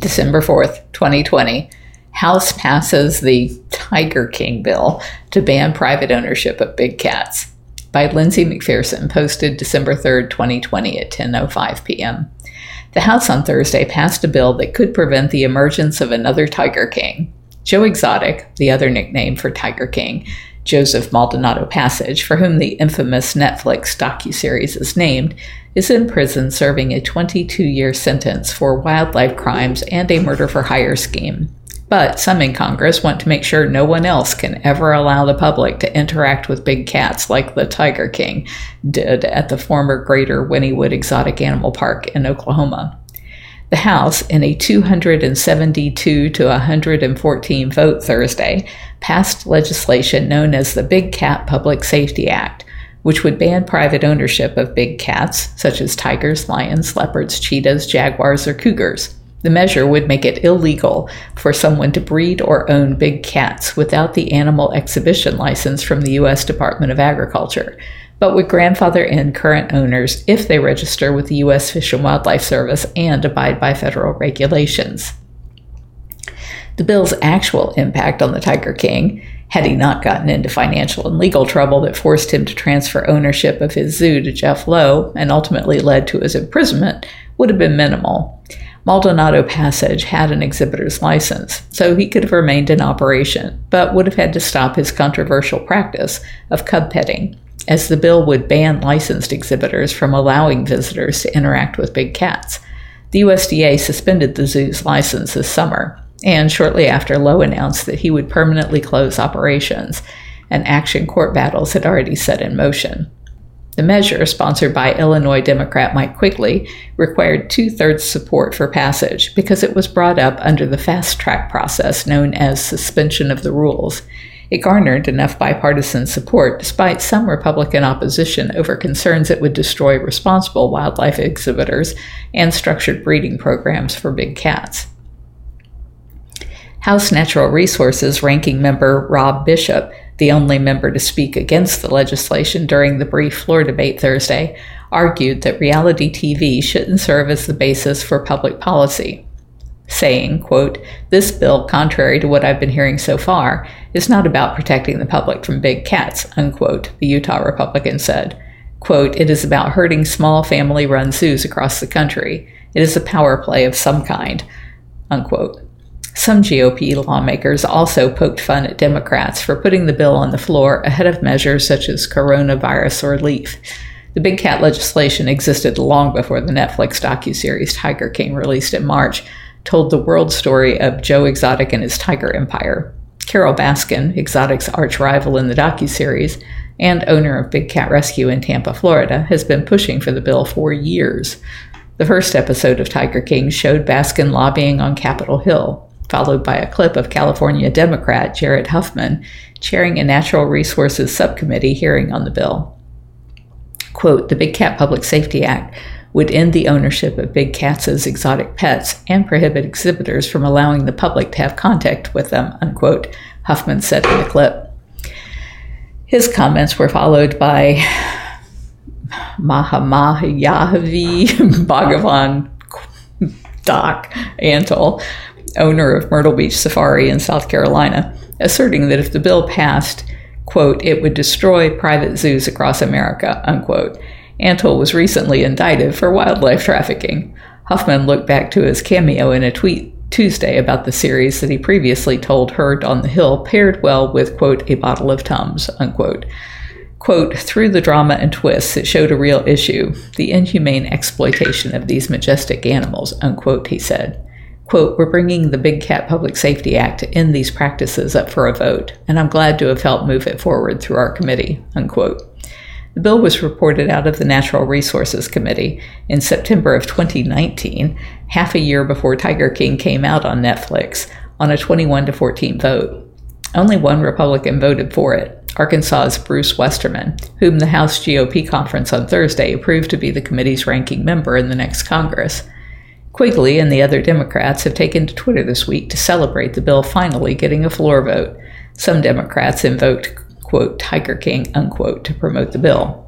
December 4th, 2020, House passes the Tiger King bill to ban private ownership of big cats by Lindsey McPherson, posted December 3rd, 2020 at 10:05 p.m. The House on Thursday passed a bill that could prevent the emergence of another Tiger King. Joe Exotic, the other nickname for Tiger King, Joseph Maldonado Passage, for whom the infamous Netflix docuseries is named, is in prison serving a 22 year sentence for wildlife crimes and a murder for hire scheme. But some in Congress want to make sure no one else can ever allow the public to interact with big cats like the Tiger King did at the former Greater Wynnewood Exotic Animal Park in Oklahoma. The House, in a 272 to 114 vote Thursday, passed legislation known as the Big Cat Public Safety Act, which would ban private ownership of big cats, such as tigers, lions, leopards, cheetahs, jaguars, or cougars. The measure would make it illegal for someone to breed or own big cats without the animal exhibition license from the U.S. Department of Agriculture, but would grandfather in current owners if they register with the U.S. Fish and Wildlife Service and abide by federal regulations. The bill's actual impact on the Tiger King, had he not gotten into financial and legal trouble that forced him to transfer ownership of his zoo to Jeff Lowe and ultimately led to his imprisonment, would have been minimal. Maldonado Passage had an exhibitor's license, so he could have remained in operation, but would have had to stop his controversial practice of cub petting, as the bill would ban licensed exhibitors from allowing visitors to interact with big cats. The USDA suspended the zoo's license this summer, and shortly after, Lowe announced that he would permanently close operations, and action court battles had already set in motion. The measure, sponsored by Illinois Democrat Mike Quigley, required two thirds support for passage because it was brought up under the fast track process known as suspension of the rules. It garnered enough bipartisan support despite some Republican opposition over concerns it would destroy responsible wildlife exhibitors and structured breeding programs for big cats. House Natural Resources ranking member Rob Bishop the only member to speak against the legislation during the brief floor debate Thursday, argued that reality TV shouldn't serve as the basis for public policy, saying, quote, This bill, contrary to what I've been hearing so far, is not about protecting the public from big cats, unquote, the Utah Republican said. Quote, It is about hurting small family run zoos across the country. It is a power play of some kind, unquote. Some GOP lawmakers also poked fun at Democrats for putting the bill on the floor ahead of measures such as coronavirus relief. The big cat legislation existed long before the Netflix docuseries Tiger King released in March told the world story of Joe Exotic and his tiger empire. Carole Baskin, Exotic's arch rival in the docuseries and owner of Big Cat Rescue in Tampa, Florida, has been pushing for the bill for years. The first episode of Tiger King showed Baskin lobbying on Capitol Hill, followed by a clip of California Democrat Jared Huffman chairing a Natural Resources Subcommittee hearing on the bill. Quote, the Big Cat Public Safety Act would end the ownership of big cats as exotic pets and prohibit exhibitors from allowing the public to have contact with them, unquote, Huffman said in the clip. His comments were followed by Mahamayavi Bhagavan Doc Antle, owner of Myrtle Beach Safari in South Carolina, asserting that if the bill passed, quote, it would destroy private zoos across America, unquote. Antle was recently indicted for wildlife trafficking. Huffman looked back to his cameo in a tweet Tuesday about the series that he previously told Heard on the Hill paired well with, quote, a bottle of Tums, unquote. Quote, through the drama and twists, it showed a real issue, the inhumane exploitation of these majestic animals, unquote, he said. Quote, we're bringing the Big Cat Public Safety Act to end these practices up for a vote, and I'm glad to have helped move it forward through our committee, unquote. The bill was reported out of the Natural Resources Committee in September of 2019, half a year before Tiger King came out on Netflix, on a 21 to 14 vote. Only one Republican voted for it, Arkansas's Bruce Westerman, whom the House GOP conference on Thursday approved to be the committee's ranking member in the next Congress. Quigley and the other Democrats have taken to Twitter this week to celebrate the bill finally getting a floor vote. Some Democrats invoked, quote, Tiger King, unquote, to promote the bill.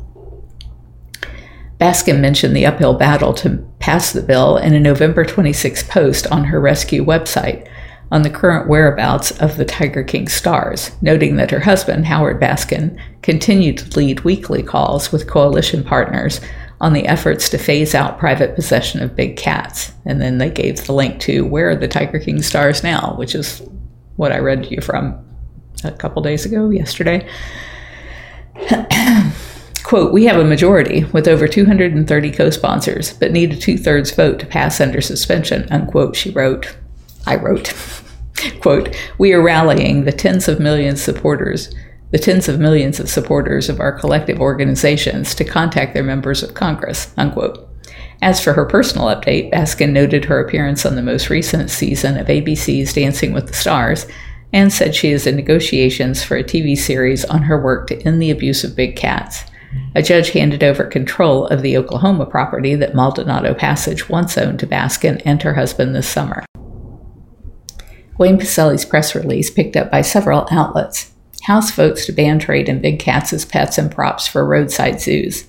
Baskin mentioned the uphill battle to pass the bill in a November 26 post on her rescue website on the current whereabouts of the Tiger King stars, noting that her husband, Howard Baskin, continued to lead weekly calls with coalition partners on the efforts to phase out private possession of big cats. And then they gave the link to Where are the Tiger King stars now, which is what I read to you from a couple days ago, yesterday. Quote, we have a majority with over 230 co sponsors, but need a two thirds vote to pass under suspension, unquote, she wrote. I wrote. Quote, we are rallying the tens of millions supporters, the tens of millions of supporters of our collective organizations to contact their members of Congress, unquote. As for her personal update, Baskin noted her appearance on the most recent season of ABC's Dancing with the Stars and said she is in negotiations for a TV series on her work to end the abuse of big cats. A judge handed over control of the Oklahoma property that Maldonado Passage once owned to Baskin and her husband this summer. Wayne Pacelle press release picked up by several outlets. House votes to ban trade in big cats as pets and props for roadside zoos.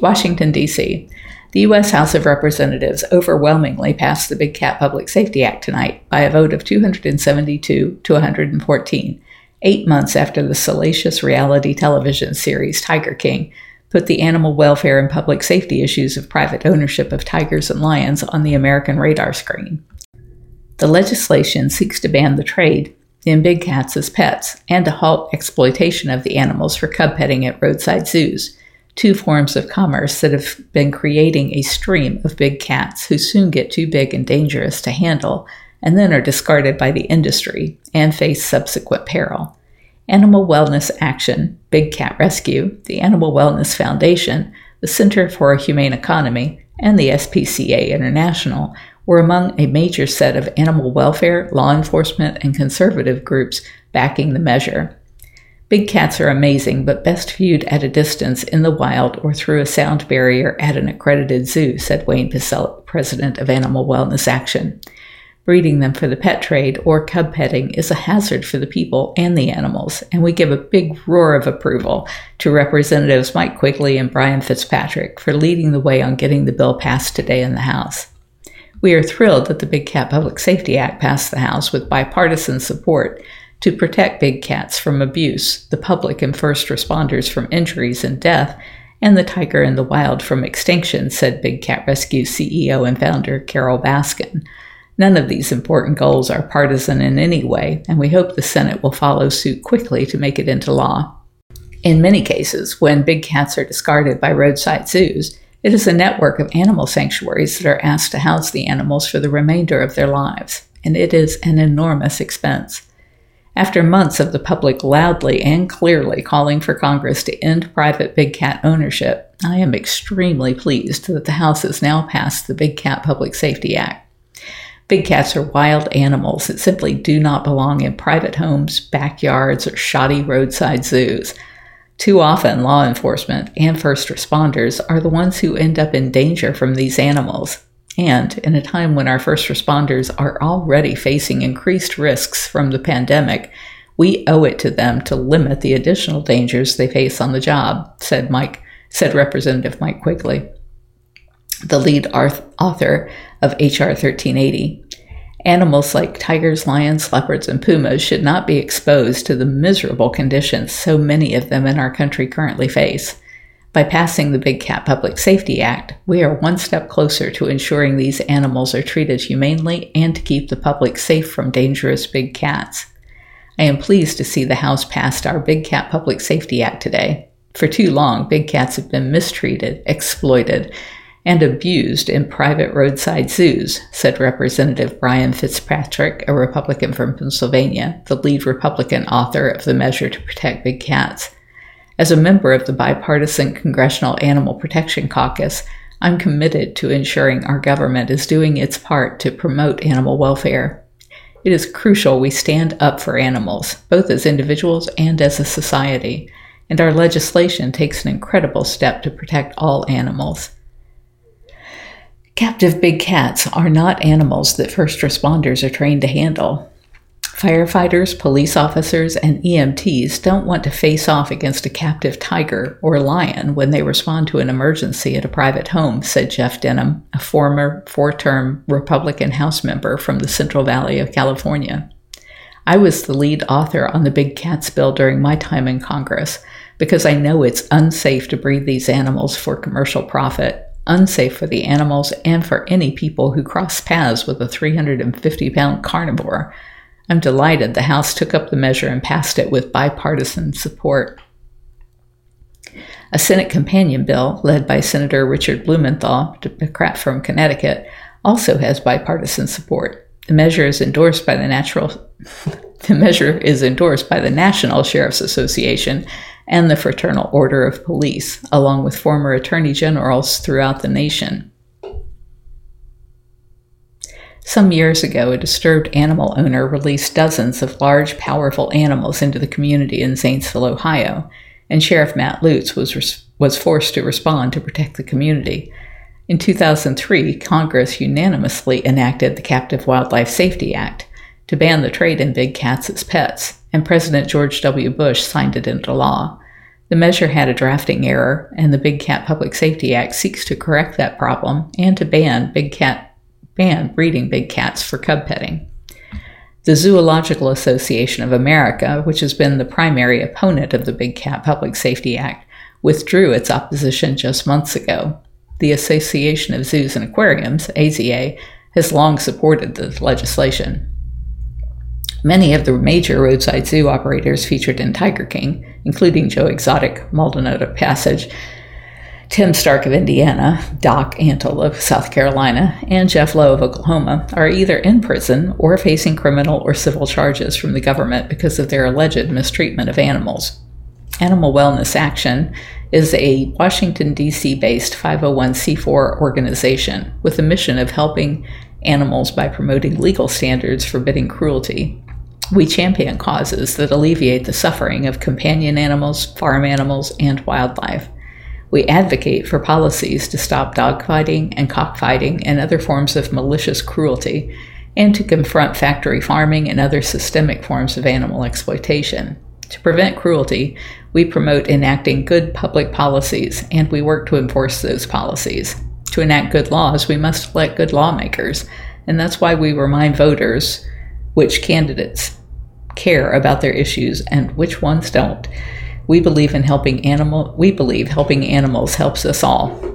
Washington, D.C. The U.S. House of Representatives overwhelmingly passed the Big Cat Public Safety Act tonight by a vote of 272 to 114, eight months after the salacious reality television series Tiger King put the animal welfare and public safety issues of private ownership of tigers and lions on the American radar screen. The legislation seeks to ban the trade in big cats as pets and to halt exploitation of the animals for cub petting at roadside zoos, two forms of commerce that have been creating a stream of big cats who soon get too big and dangerous to handle and then are discarded by the industry and face subsequent peril. Animal Wellness Action, Big Cat Rescue, the Animal Wellness Foundation, the Center for a Humane Economy, and the SPCA International were among a major set of animal welfare, law enforcement, and conservative groups backing the measure. Big cats are amazing, but best viewed at a distance in the wild or through a sound barrier at an accredited zoo, said Wayne Pacelle, president of Animal Wellness Action. Breeding them for the pet trade or cub petting is a hazard for the people and the animals, and we give a big roar of approval to Representatives Mike Quigley and Brian Fitzpatrick for leading the way on getting the bill passed today in the House. We are thrilled that the Big Cat Public Safety Act passed the House with bipartisan support to protect big cats from abuse, the public and first responders from injuries and death, and the tiger in the wild from extinction, said Big Cat Rescue CEO and founder Carole Baskin. None of these important goals are partisan in any way, and we hope the Senate will follow suit quickly to make it into law. In many cases, when big cats are discarded by roadside zoos, it is a network of animal sanctuaries that are asked to house the animals for the remainder of their lives, and it is an enormous expense. After months of the public loudly and clearly calling for Congress to end private big cat ownership, I am extremely pleased that the House has now passed the Big Cat Public Safety Act. Big cats are wild animals that simply do not belong in private homes, backyards, or shoddy roadside zoos. Too often, law enforcement and first responders are the ones who end up in danger from these animals. And in a time when our first responders are already facing increased risks from the pandemic, we owe it to them to limit the additional dangers they face on the job, said Mike, said Representative Mike Quigley the lead author of H.R. 1380. Animals like tigers, lions, leopards, and pumas should not be exposed to the miserable conditions so many of them in our country currently face. By passing the Big Cat Public Safety Act, we are one step closer to ensuring these animals are treated humanely and to keep the public safe from dangerous big cats. I am pleased to see the House passed our Big Cat Public Safety Act today. For too long, big cats have been mistreated, exploited, and abused in private roadside zoos, said Representative Brian Fitzpatrick, a Republican from Pennsylvania, the lead Republican author of the measure to protect big cats. As a member of the bipartisan Congressional Animal Protection Caucus, I'm committed to ensuring our government is doing its part to promote animal welfare. It is crucial we stand up for animals, both as individuals and as a society, and our legislation takes an incredible step to protect all animals. Captive big cats are not animals that first responders are trained to handle. Firefighters, police officers, and EMTs don't want to face off against a captive tiger or lion when they respond to an emergency at a private home, said Jeff Denham, a former four term Republican House member from the Central Valley of California. I was the lead author on the Big Cats bill during my time in Congress because I know it's unsafe to breed these animals for commercial profit, unsafe for the animals, and for any people who cross paths with a 350 pound carnivore I'm delighted the House took up the measure and passed it with bipartisan support. A Senate companion bill, led by Senator Richard Blumenthal, Democrat from Connecticut, also has bipartisan support. The measure is endorsed by the natural the measure is endorsed by the National Sheriff's Association and the Fraternal Order of Police, along with former attorney generals throughout the nation. Some years ago, a disturbed animal owner released dozens of large, powerful animals into the community in Zanesville, Ohio, and Sheriff Matt Lutz was, res- was forced to respond to protect the community. In 2003, Congress unanimously enacted the Captive Wildlife Safety Act to ban the trade in big cats as pets, and President George W. Bush signed it into law. The measure had a drafting error, and the Big Cat Public Safety Act seeks to correct that problem and to ban big cat ban breeding big cats for cub petting. The Zoological Association of America, which has been the primary opponent of the Big Cat Public Safety Act, withdrew its opposition just months ago. The Association of Zoos and Aquariums, AZA, has long supported the legislation. Many of the major roadside zoo operators featured in Tiger King, including Joe Exotic, Maldonado Passage, Tim Stark of Indiana, Doc Antle of South Carolina, and Jeff Lowe of Oklahoma are either in prison or facing criminal or civil charges from the government because of their alleged mistreatment of animals. Animal Wellness Action is a Washington, D.C. based 501c4 organization with the mission of helping animals by promoting legal standards forbidding cruelty. We champion causes that alleviate the suffering of companion animals, farm animals, and wildlife. We advocate for policies to stop dogfighting and cockfighting and other forms of malicious cruelty, and to confront factory farming and other systemic forms of animal exploitation. To prevent cruelty, we promote enacting good public policies, and we work to enforce those policies. To enact good laws, we must elect good lawmakers, and that's why we remind voters which candidates care about their issues and which ones don't. We believe in helping animal we believe helping animals helps us all.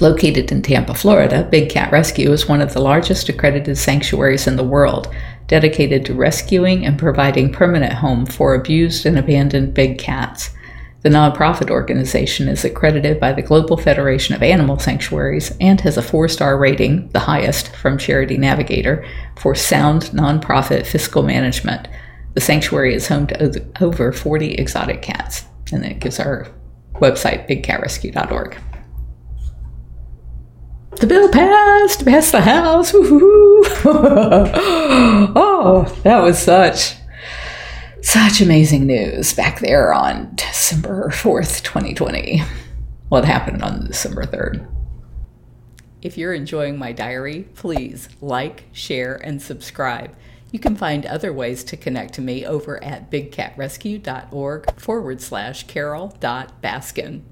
Located in Tampa, Florida, Big Cat Rescue is one of the largest accredited sanctuaries in the world, dedicated to rescuing and providing permanent home for abused and abandoned big cats. The nonprofit organization is accredited by the Global Federation of Animal Sanctuaries and has a four star rating, the highest from Charity Navigator, for sound nonprofit fiscal management. The sanctuary is home to over 40 exotic cats, and it gives our website, bigcatrescue.org. The bill passed, passed the House. oh, that was such, such amazing news back there on December 4th, 2020. What happened on December 3rd? If you're enjoying my diary, please like, share, and subscribe. You can find other ways to connect to me over at bigcatrescue.org forward slash carol.baskin.